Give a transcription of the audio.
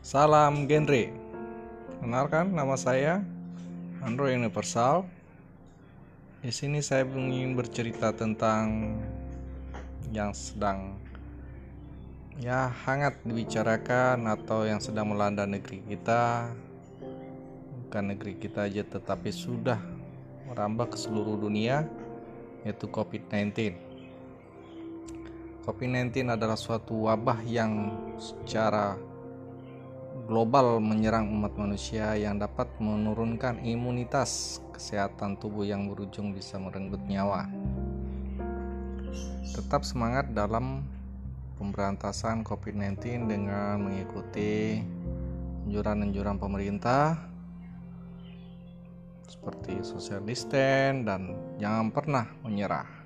Salam genre. Kenalkan nama saya Andro Universal. Di sini saya ingin bercerita tentang yang sedang ya hangat dibicarakan atau yang sedang melanda negeri kita. Bukan negeri kita aja tetapi sudah merambah ke seluruh dunia yaitu COVID-19. COVID-19 adalah suatu wabah yang secara global menyerang umat manusia yang dapat menurunkan imunitas kesehatan tubuh yang berujung bisa merenggut nyawa. Tetap semangat dalam pemberantasan COVID-19 dengan mengikuti anjuran-anjuran pemerintah seperti social distance dan jangan pernah menyerah.